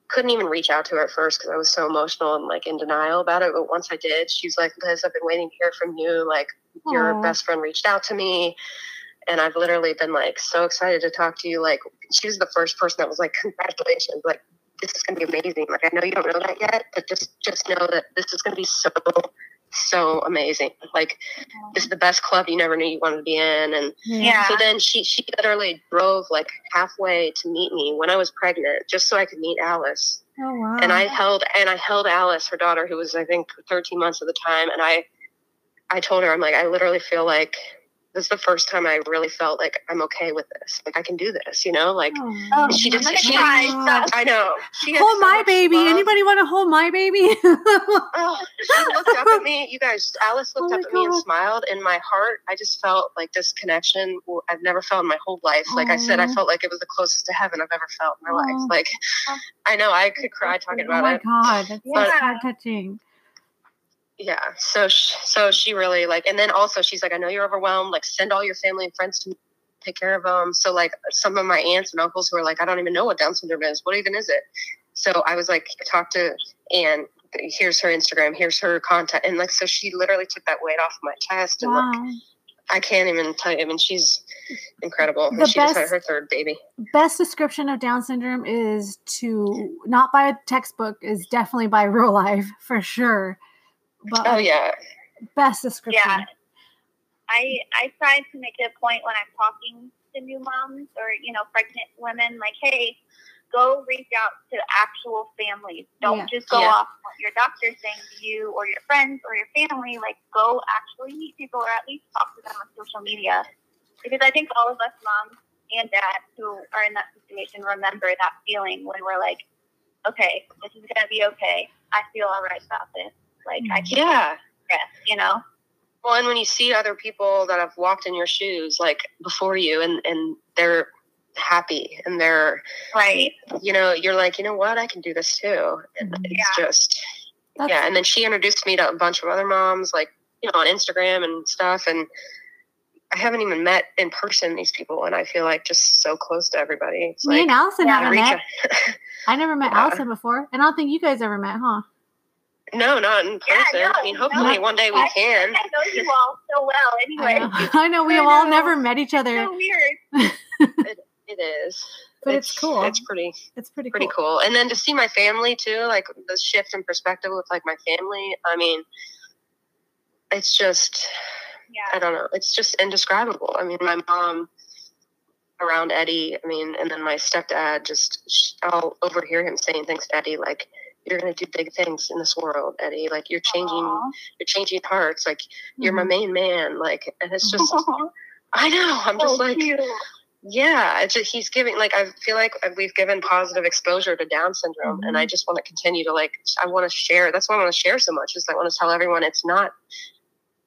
couldn't even reach out to her at first because I was so emotional and like in denial about it. But once I did, she's like, Liz, I've been waiting to hear from you. Like, Aww. your best friend reached out to me. And I've literally been like so excited to talk to you. Like, she was the first person that was like, Congratulations. Like, this is going to be amazing. Like, I know you don't know that yet, but just, just know that this is going to be so so amazing. Like this is the best club you never knew you wanted to be in. And yeah. so then she she literally drove like halfway to meet me when I was pregnant, just so I could meet Alice. Oh wow. And I held and I held Alice, her daughter, who was I think 13 months at the time, and I I told her, I'm like, I literally feel like this is the first time I really felt like I'm okay with this. Like I can do this, you know. Like oh, she just, she, I know. She hold so my baby. Love. Anybody want to hold my baby? <laughs> oh, she looked up at me. You guys, Alice looked oh up at God. me and smiled. In my heart, I just felt like this connection I've never felt in my whole life. Like I said, I felt like it was the closest to heaven I've ever felt in my life. Like I know I could cry talking about it. Oh my God, that's but, so touching yeah so she, so she really like and then also she's like i know you're overwhelmed like send all your family and friends to take care of them so like some of my aunts and uncles who are like i don't even know what down syndrome is what even is it so i was like talk to Anne here's her instagram here's her contact and like so she literally took that weight off my chest and wow. like I can't even tell you. I mean, she's incredible. The she best, just had her third baby. Best description of Down syndrome is to not by a textbook, is definitely by <laughs> real life for sure. But oh yeah, best description. Yeah, I I try to make it a point when I'm talking to new moms or you know pregnant women, like, hey, go reach out to actual families. Don't yeah. just go yeah. off what your doctor's saying to you or your friends or your family. Like, go actually meet people or at least talk to them on social media. Because I think all of us moms and dads who are in that situation remember that feeling when we're like, okay, this is gonna be okay. I feel all right about this. Like I can Yeah. rest, you know. Well, and when you see other people that have walked in your shoes, like before you, and and they're happy and they're, Right. you know, you're like, you know what, I can do this too. And Mhm. it's just, That's, yeah. And then she introduced me to a bunch of other moms, like you know, on Instagram and stuff, and. I haven't even met in person these people, and I feel like just so close to everybody. It's me like and Allison Yeah, haven't met. <laughs> I never met Yeah. Allison before, and I don't think you guys ever met, huh? no, not in Yeah, person. no, I mean, no. hopefully one day we I, can. I know you all so well. <laughs> I Anyway, know, <laughs> I know we I all know. never met each other, so weird. It is, but it's, cool. It's pretty It's pretty, pretty cool. cool. And then to see my family too, like the shift in perspective with like my family. I mean, it's just Yeah. I don't know. It's just indescribable. I mean, my mom around Eddie. I mean, and then my stepdad. Just I'll overhear him saying things to Eddie like. You're gonna do big things in this world, Eddie. Like you're changing, Aw. you're changing hearts. Like you're my Mhm. main man. Like, and it's just, <laughs> I know. I'm just so like, cute. Yeah, it's just, he's giving like I feel like we've given positive exposure to Down syndrome, and I just want to continue to like I want to share. That's why I want to share so much. Is I want to tell everyone it's not.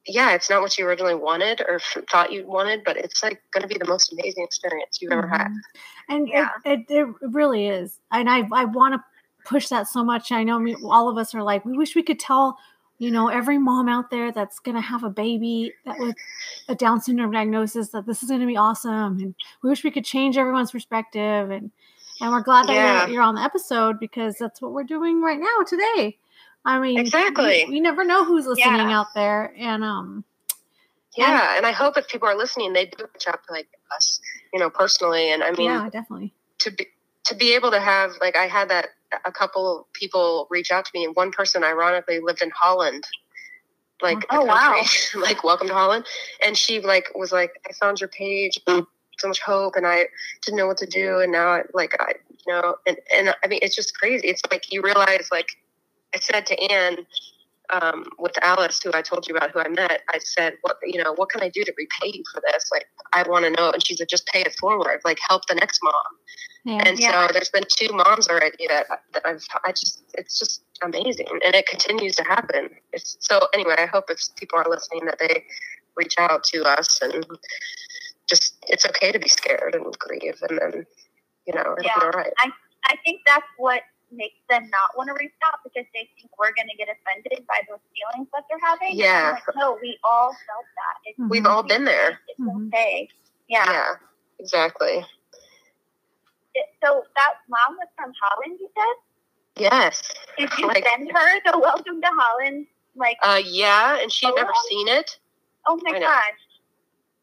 Yeah, it's not what you originally wanted or f- thought you wanted, but it's like going to be the most amazing experience you've ever had. Mhm. And Yeah. it, it, it really is. And I, I want to push that so much. I know me, all of us are like, we wish we could tell, you know, every mom out there that's going to have a baby that with a Down syndrome diagnosis that this is going to be awesome. And we wish we could change everyone's perspective. And, and we're glad that Yeah. you're, you're on the episode because that's what we're doing right now today. I mean, Exactly. We, we never know who's listening Yeah. out there. And, um, Yeah, and I hope if people are listening, they do reach out to like us, you know, personally. And I mean, yeah, definitely. to be to be able to have like I had that a couple people reach out to me, and one person ironically lived in Holland, like Oh, wow. <laughs> like welcome to Holland, and she like was like I found your page, mm. so much hope, and I didn't know what to do, and now I, like I you know, and and I mean it's just crazy. It's like you realize like I said to Anne. Um, with Alice, who I told you about, who I met, I said, "What you know? What can I do to repay you for this? Like, I want to know." And she said, "Just pay it forward. Like, help the next mom." Yeah. And Yeah. so there's been two moms already that, that I've, I just, it's just amazing. And it continues to happen. It's so anyway, I hope if people are listening that they reach out to us and just, it's okay to be scared and grieve. And then, you know, it'll Yeah. be all right. I think that's what makes them not want to reach out because they think we're going to get offended by those feelings that they're having. Yeah. I'm like, no, we all felt that. It's, We've Mhm. all been there. It's Mhm. okay. Yeah. Yeah, exactly. It- So that mom was from Holland, you said? Yes. Did you Like- send her the Welcome to Holland? Like, Uh, yeah. And she'd never Photo? seen it. oh my I know. gosh.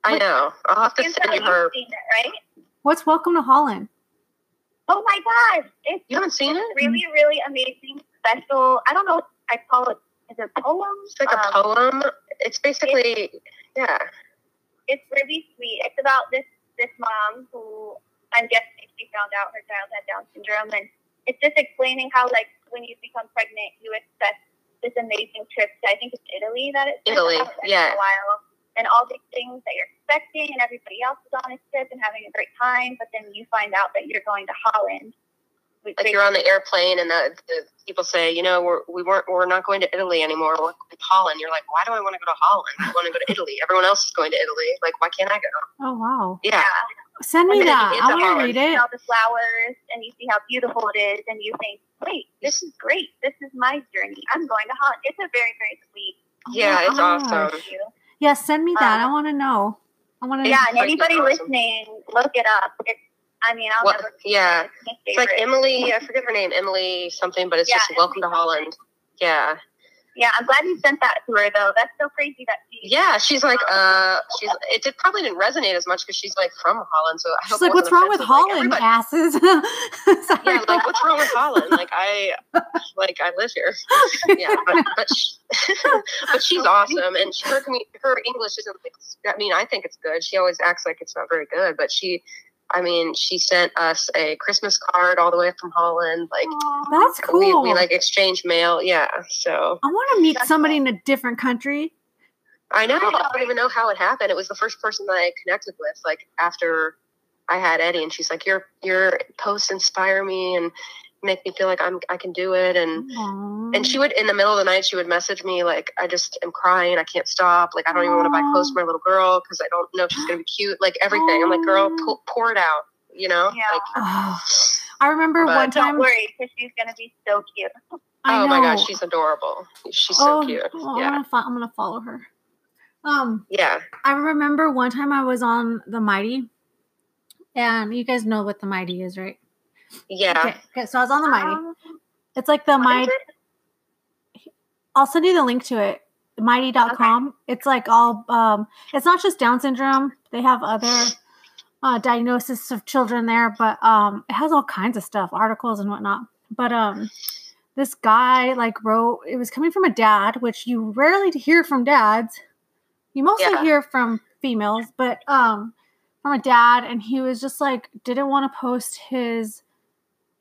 I know. I'll have to send her. seen it, right? What's Welcome to Holland? Oh my gosh. It's You haven't seen it? really, really amazing, special. I don't know. I call it, is it poems? It's like a Um, poem. It's basically, yeah. it's really sweet. It's about this this mom who I'm guessing she found out her child had Down syndrome, and it's just explaining how like when you become pregnant, you expect this amazing trip to I think it's Italy that it's Italy, been yeah. a while, and all these things that you're expecting, and everybody else is on a trip and having a great time, but then you find out that you're going to Holland. which like you're on the airplane and the, the people say, you know, we're, we weren't, we're not going to Italy anymore. We're going to Holland. You're like, why do I want to go to Holland? I want to go to Italy. Everyone else is going to Italy. Like, why can't I go? Oh, wow. Yeah. Send me And that. it's I a want to read see it. all the flowers and you see how beautiful it is, and you think, wait, this is great. This is my journey. I'm going to Holland. It's a very, very sweet. Yeah, it's oh gosh. awesome. Review. Yeah, send me that. I Um, want to know. I want to. Yeah, and anybody awesome. listening, look it up. It's, I mean, I'll What- never. yeah. It's It's like. Emily, I forget her name, Emily something, but it's Yeah, just Welcome to Emily Holland. Yeah. Yeah, I'm glad you sent that to her though. That's so crazy that she. Yeah. She's like, uh, she's, it did, probably didn't resonate as much because she's like from Holland. So I She's hope like, it what's wasn't wrong with offensive. Like, Holland, asses? <laughs> Yeah, like what's wrong with Holland? Like I, like I live here. <laughs> Yeah, but but, she, <laughs> but she's awesome, and she, her her English isn't. Like, I mean, I think it's good. She always acts like it's not very good, but she, I mean, she sent us a Christmas card all the way from Holland. Like That's cool. we we like exchanged mail. Yeah, so I want to meet somebody in a different country. I know. I don't even know how it happened. It was the first person that I connected with. Like after I had Eddie, and she's like, "Your your posts inspire me and make me feel like I'm I can do it." And Aww. and she would in the middle of the night she would message me like, "I just am crying. I can't stop. Like I don't even want to buy clothes for my little girl because I don't know if she's gonna be cute. Like everything. I'm like, girl, Aw. pour, pour it out. You know? Yeah. Like, Oh, <sighs> I remember But one Don't time. worry, because she's gonna be so cute. <laughs> I oh my know. gosh, she's adorable. She's so oh, cute. oh, I'm, Yeah. gonna fo- I'm gonna follow her. Um, Yeah. I remember one time I was on the Mighty, and you guys know what the Mighty is, right? Yeah. Okay, okay so I was on the Mighty. Um, It's like the Mighty. it? I'll send you the link to it. Mighty.com. It's like all um it's not just Down syndrome. They have other uh diagnosis of children there, but um it has all kinds of stuff, articles and whatnot. But um this guy like wrote it was coming from a dad, which you rarely hear from dads. You mostly Yeah. hear from females, but um from a dad and he was just like didn't want to post his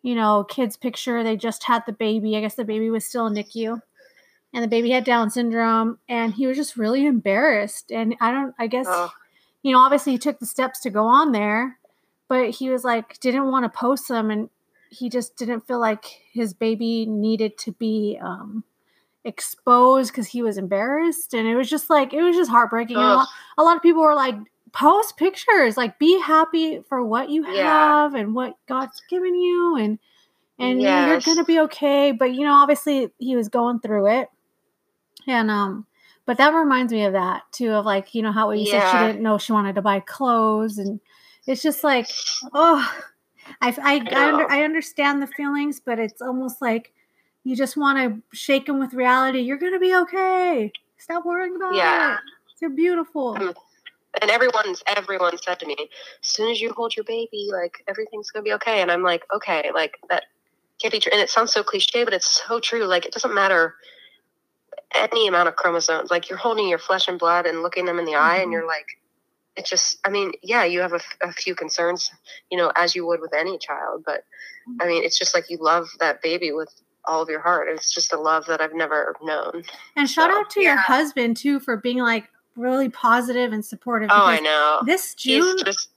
you know, kid's picture. They just had the baby. I guess the baby was still in NICU. And the baby had Down syndrome. And he was just really embarrassed. And I don't, I guess, Oh, you know, obviously he took the steps to go on there, but he was like, didn't want to post them. And he just didn't feel like his baby needed to be um, exposed because he was embarrassed. And it was just like, it was just heartbreaking. A, lot, a lot of people were like, post pictures, like be happy for what you Yeah. have and what God's given you. And, and Yes. you're to be okay. But, you know, obviously he was going through it. And, um, but that reminds me of that too, of like, you know, how you said she didn't know she wanted to buy clothes. And it's just like, oh, I, I, I, under, I understand the feelings, but it's almost like you just want to shake them with reality. You're to be okay. Stop worrying about Yeah. it. You're beautiful. Um, and everyone's everyone said to me, as soon as you hold your baby, like everything's gonna be okay. And I'm like, okay, like that can't be true. And it sounds so cliche, but it's so true. Like it doesn't matter any amount of chromosomes. Like you're holding your flesh and blood and looking them in the eye, Mhm. and you're like, it's just. I mean, yeah, you have a, f- a few concerns, you know, as you would with any child. But I mean, it's just like you love that baby with all of your heart. It's just a love that I've never known. And shout So, out to your husband too for being like really positive and supportive. Oh, I know. This He's June, just.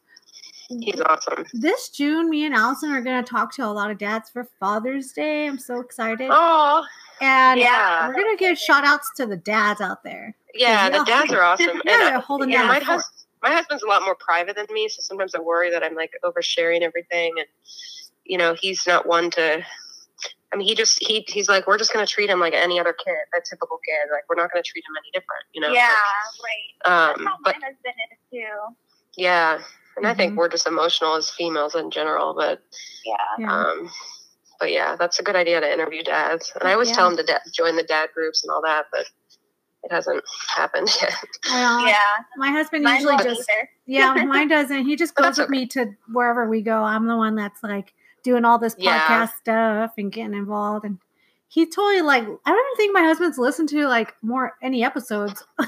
He's awesome. this June, me and Allison are going to talk to a lot of dads for Father's Day. I'm so excited. Oh, and yeah. we're going to give shout outs to the dads out there. Yeah, the dads are awesome. <laughs> Yeah, and they're uh, holding yeah, my, hus- my husband's a lot more private than me, so sometimes I worry that I'm like oversharing everything, and you know, he's not one to. I mean, he just he he's like, we're just gonna treat him like any other kid, a typical kid. Like we're not gonna treat him any different, you know. Yeah, Like, right. That's um, how but my husband is too. yeah, and I think Mhm. we're just emotional as females in general, but Yeah. Yeah. um, but yeah, that's a good idea to interview dads. And I always Yeah. tell him to da- join the dad groups and all that, but it hasn't happened <laughs> yet. I know. yeah. My husband Mine usually just either. yeah, <laughs> mine doesn't. He just goes that's with me to wherever we go. I'm the one that's like doing all this Yeah. podcast stuff and getting involved. And he totally like I don't even think my husband's listened to like more any episodes. <laughs>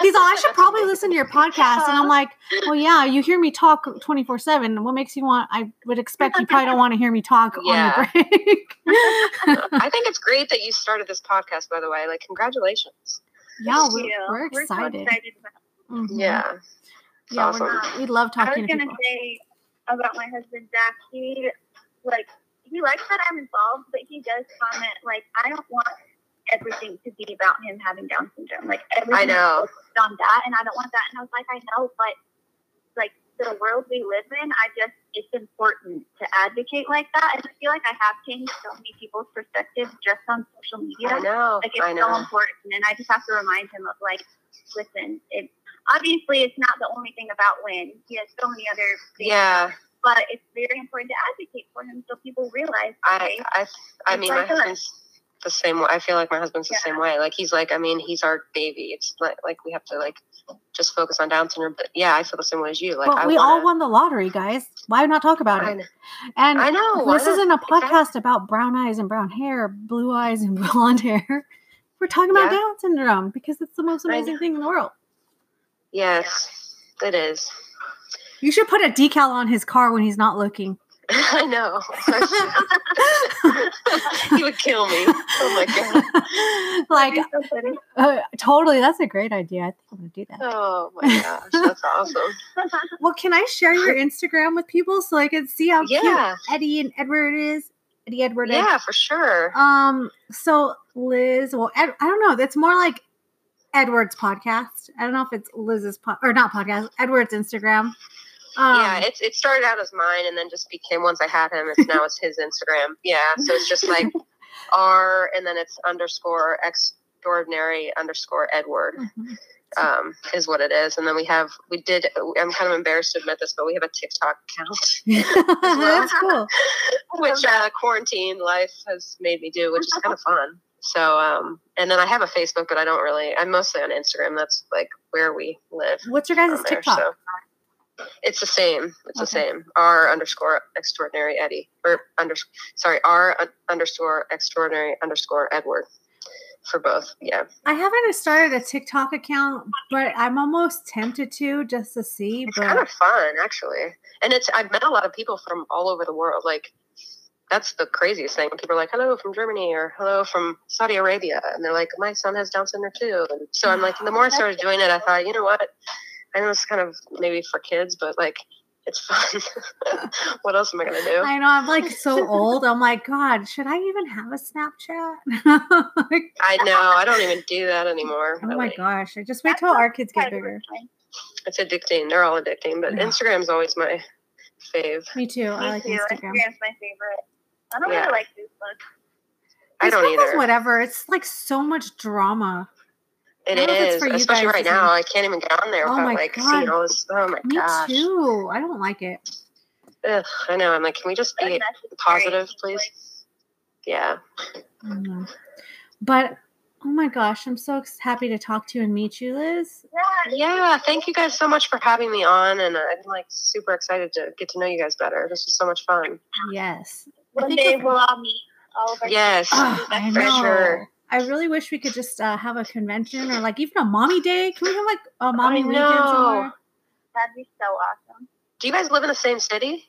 He's all, I should probably listen to your podcast. And I'm <laughs> like, well, yeah, you hear me talk 24 7. What makes you want? I would expect you probably don't <laughs> want to hear me talk Yeah. on the break. I think it's great that you started this podcast, by the way. Like, congratulations. yeah, Thank we're, you. we're so excited. excited about Mhm. Yeah. It's Yeah, awesome. we love I talking was to gonna people. say about my husband Zach. He like he likes that I'm involved, but he does comment like I don't want everything to be about him having Down syndrome. Like everything I know. on that, and I don't want that. And I was like, I know, but like the world we live in, I just it's important to advocate like that. And I feel like I have changed so many people's perspectives just on social media. I know. Like it's I so important, and I just have to remind him of like, listen, it obviously it's not the only thing about Lynn. He has so many other things, Yeah. But it's very important to advocate for him so people realize. I, okay, I, I It's mean, my like us. husband's the same way. I feel like my husband's the Yeah. same way. Like, he's like, I mean, he's our baby. It's like, like we have to, like, just focus on Down syndrome. But yeah, I feel the same way as you. Like, But I we wanna, all won the lottery, guys. Why not talk about I, it? know- And I know. this not? isn't a Exactly. podcast about brown eyes and brown hair, blue eyes and <laughs> blonde hair. We're talking about Yeah. Down syndrome because it's the most amazing thing in the world. Yes, it is. You should put a decal on his car when he's not looking. <laughs> I know. <laughs> he would kill me. Oh my god! <laughs> like So uh, totally, that's a great idea. I think I'm gonna do that. Oh my gosh, that's awesome. Well, can I share your Instagram with people so I can see how Yeah. cute Eddie and Edward is? Eddie Edward. is? Yeah, for sure. Um. So Liz, well, Ed, I don't know. That's more like Edward's podcast. I don't know if it's Liz's po- or not podcast. Edward's Instagram. Um, yeah, it's it started out as mine and then just became once I had him. It's now it's his Instagram. Yeah, so it's just like <laughs> R and then it's underscore extraordinary underscore Edward Mhm. um, is what it is. And then we have we did. I'm kind of embarrassed to admit this, but we have a TikTok account, <laughs> that's cool. <laughs> which uh, quarantine life has made me do, which is kind of fun. So, um, and then I have a Facebook, but I don't really. I'm mostly on Instagram. That's like where we live. What's your guys' on there, TikTok? so. It's the same. It's the same. R underscore extraordinary Eddie or under sorry R underscore extraordinary underscore Edward for both. Yeah. I haven't started a TikTok account, but I'm almost tempted to just to see. It's But kind of fun actually, and it's I've met a lot of people from all over the world. Like that's the craziest thing. People are like, "Hello from Germany" or "Hello from Saudi Arabia," and they're like, "My son has Down syndrome too." And so I'm like, the more I started doing it, I thought, you know what? I know it's kind of maybe for kids, but like it's fun. <laughs> what else am I gonna do? I know I'm like so old. I'm like, God, should I even have a Snapchat? Like, <laughs> I know. I don't even do that anymore. oh my gosh! I just wait till our kids get bigger. It's addicting. They're all addicting, but Yeah. Instagram's always my fave. Me too. I Me like too. Instagram. Instagram's my favorite. I don't Yeah. really like Facebook. I don't Facebook is either. Whatever. It's like so much drama. It I don't know if it's for you especially guys right now. I can't even get on there Oh without my like God. seeing all this. Oh my Me gosh! too. I don't like it. Ugh, I know. I'm like, can we just be positive, please? Yeah. Mm-hmm. But oh my gosh, I'm so happy to talk to you and meet you, Liz. Yeah. Yeah. Thank you guys so much for having me on, and I'm like super excited to get to know you guys better. This was so much fun. Yes. One day we'll all meet all of our Yes. Oh, I For know. sure. I really wish we could just uh, have a convention or like even a mommy day. Can we have like a mommy weekend somewhere? That'd be so awesome. Do you guys live in the same city?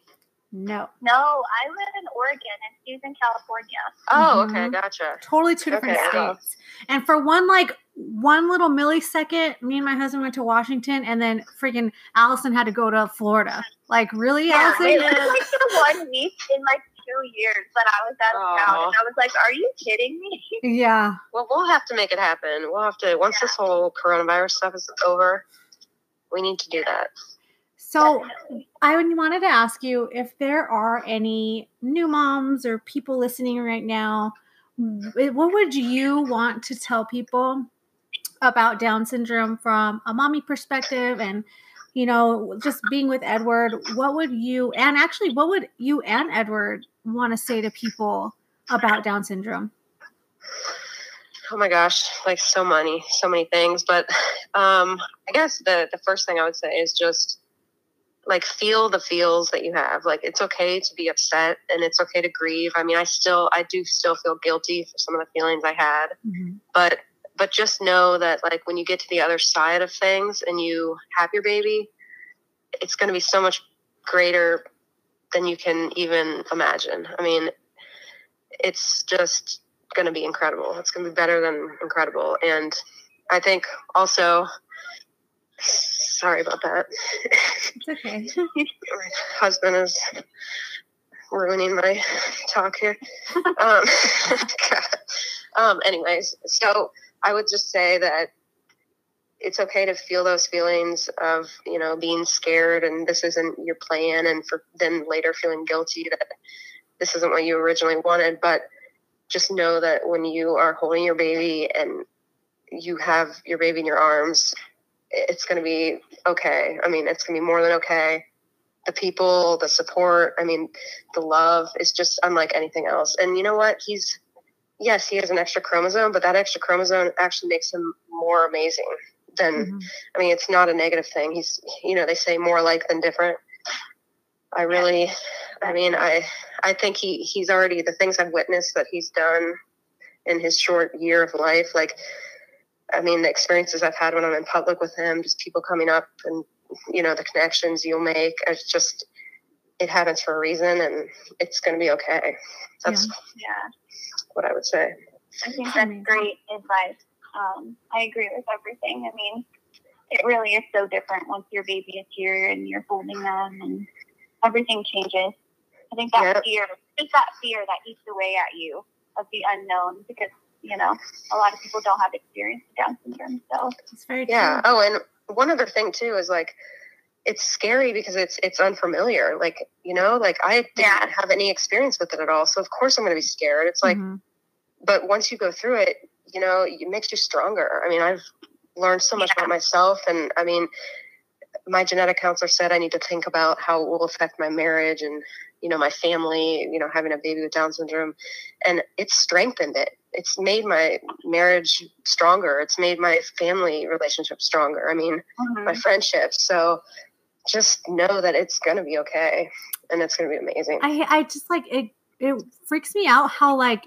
No, No, I live in Oregon and she's in California. Oh, Mhm. okay, gotcha. totally two different Okay, wow. states. And for one like one little millisecond, me and my husband went to Washington, and then freaking Allison had to go to Florida. Like really, Allison? it was like the one week in like two years that I was out of town, and I was like, "Are you kidding me?" <laughs> yeah. Well, we'll have to make it happen. We'll have to once this whole coronavirus stuff is over. We need to do that. So Definitely. I wanted to ask you if there are any new moms or people listening right now. What would you want to tell people about Down syndrome from a mommy perspective and you know just being with Edward what would you and actually what would you and Edward want to say to people about Down syndrome Oh my gosh, like so many, so many things. But um, I guess the the first thing I would say is just like feel the feels that you have. Like it's okay to be upset and it's okay to grieve. I mean, I still I do still feel guilty for some of the feelings I had, but but just know that like when you get to the other side of things and you have your baby, it's going to be so much greater than you can even imagine. I mean, it's just going to be incredible. It's going to be better than incredible. And I think also, sorry about that. it's okay <laughs> my husband is ruining my talk here. <laughs> Um, <laughs> um, anyways, so I would just say that it's okay to feel those feelings of you know being scared and this isn't your plan, and for then later feeling guilty that this isn't what you originally wanted. But just know that when you are holding your baby and you have your baby in your arms, it's going to be okay. I mean, it's going to be more than okay the people, the support, I mean, the love is just unlike anything else. And you know what? He's, yes, he has an extra chromosome, but that extra chromosome actually makes him more amazing than, Mhm. I mean, it's not a negative thing. He's, you know, they say more alike than different. I really, I mean, I, I think he, he's already, the things I've witnessed that he's done in his short year of life, like, I mean, the experiences I've had when I'm in public with him, just people coming up and you know the connections you'll make it's just it happens for a reason and it's going to be okay. That's Yeah. What I would say. I think that's great advice. Um, I agree with everything. I mean, it really is so different once your baby is here and you're holding them and everything changes. I think that Yep. fear, just that fear that eats away at you of the unknown because, you know, a lot of people don't have experience with Down syndrome. So, It's very Yeah. true. Oh, and one other thing too is like it's scary because it's it's unfamiliar. Like you know, like I didn't Yeah. have any experience with it at all, so of course I'm going to be scared. It's like, Mhm. but once you go through it, you know, it makes you stronger. I mean, I've learned so much Yeah. about myself, and I mean, my genetic counselor said I need to think about how it will affect my marriage and you know my family. You know, having a baby with Down syndrome, and it's strengthened it. It's made my marriage stronger. It's made my family relationship stronger. I mean, my friendships. So just know that it's going to be okay and it's going to be amazing. I I just like it. It freaks me out how like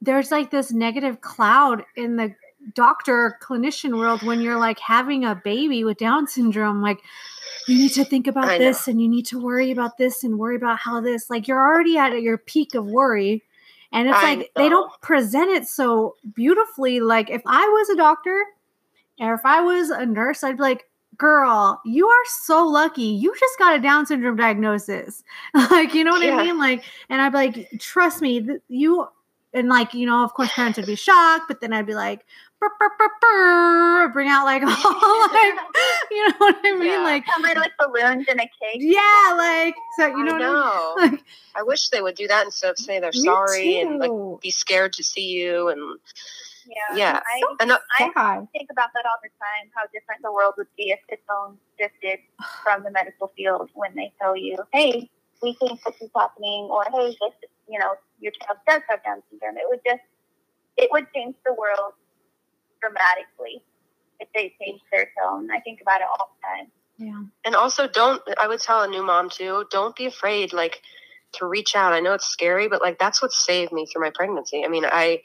there's like this negative cloud in the doctor clinician world when you're like having a baby with Down syndrome. Like you need to think about I know. this and you need to worry about this and worry about how this. Like you're already at your peak of worry. And it's I like they don't present it so beautifully. Like if I was a doctor or if I was a nurse, I'd be like, girl, you are so lucky. You just got a Down syndrome diagnosis. <laughs> like, you know what Yeah. I mean? Like, and I'd be like, trust me, th- you, and like, you know, of course, parents would be shocked, but then I'd be like, "Brr, brr, brr, brr," bring out like, <laughs> all like, <laughs> you know what I mean? Yeah. Like, in with balloons and a cake. yeah, like, so you know I what know. I mean? Like, I wish they would do that instead of say they're sorry and like be scared to see you and Yeah. Yeah. I, and uh, I think about that all the time, how different the world would be if the phone shifted from the medical field when they tell you, hey, we think this is happening, or hey, this, you know, your child does have Down syndrome. It would just, it would change the world dramatically if they changed their tone. I think about it all the time. Yeah. and also don't I would tell a new mom too, don't be afraid like to reach out. I know it's scary, but like that's what saved me through my pregnancy. I mean, I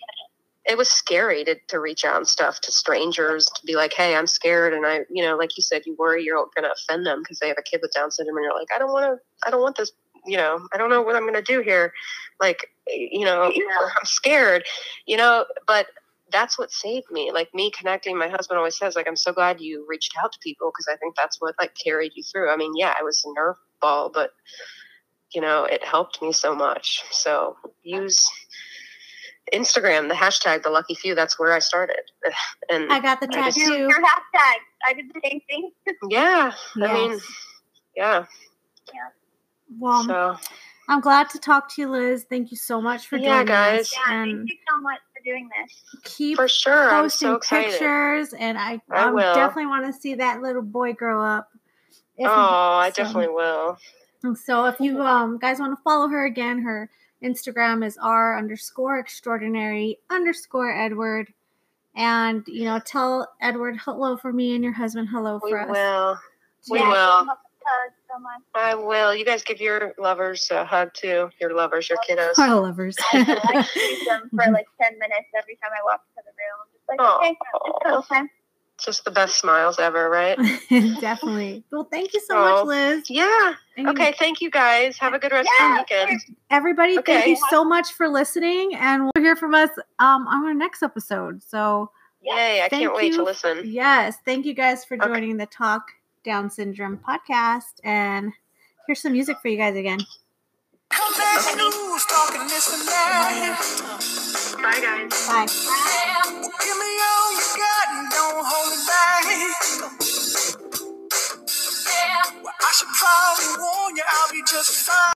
it was scary to, to reach out and stuff to strangers to be like, hey, I'm scared. And I, you know, like you said, you worry you're going to offend them because they have a kid with Down syndrome. And you're like, I don't want to, I don't want this, you know, I don't know what I'm going to do here. Like, you know, Yeah. <laughs> I'm scared, you know, but that's what saved me. Like me connecting, my husband always says, like, I'm so glad you reached out to people because I think that's what like carried you through. I mean, yeah, I was a nerve ball, but you know, it helped me so much. So use Instagram, the hashtag the lucky few. That's where I started. <sighs> And I got the I just- Your, your hashtag. I did the same thing. <laughs> yeah, I mean, yeah. yeah. Well, So I'm glad to talk to you, Liz. Thank you so much for Yeah, joining guys. us. Yeah, and thank you so much for doing this. keep for sure, I'm posting so pictures, and I, I I will. definitely want to see that little boy grow up. If Oh, I so- definitely will. So if you um guys want to follow her again, her Instagram is r underscore extraordinary underscore Edward, and you know tell Edward hello for me and your husband hello We for us. will. We Yeah, will. so. I will. You guys give your lovers a hug too. Your lovers, your kiddos. Our lovers. I like <laughs> them for like 10 minutes every time I walk into the room. Just like, Oh. okay, it's go time. Just the best smiles ever, right? <laughs> Definitely. Well, thank you so Oh. much, Liz. Yeah. And Okay. Thank you guys. Have a good rest Yeah, of the weekend. everybody, thank you so much for listening, and we'll hear from us um on our next episode. So Yay. I can't wait to listen. yes, thank you guys for Okay. joining the Talk Down Syndrome podcast, and here's some music for you guys again. Come back news, talking this and that. Bye, guys. Bye. Give me all you got and don't hold it back. Well, I should probably warn you, I'll be just fine.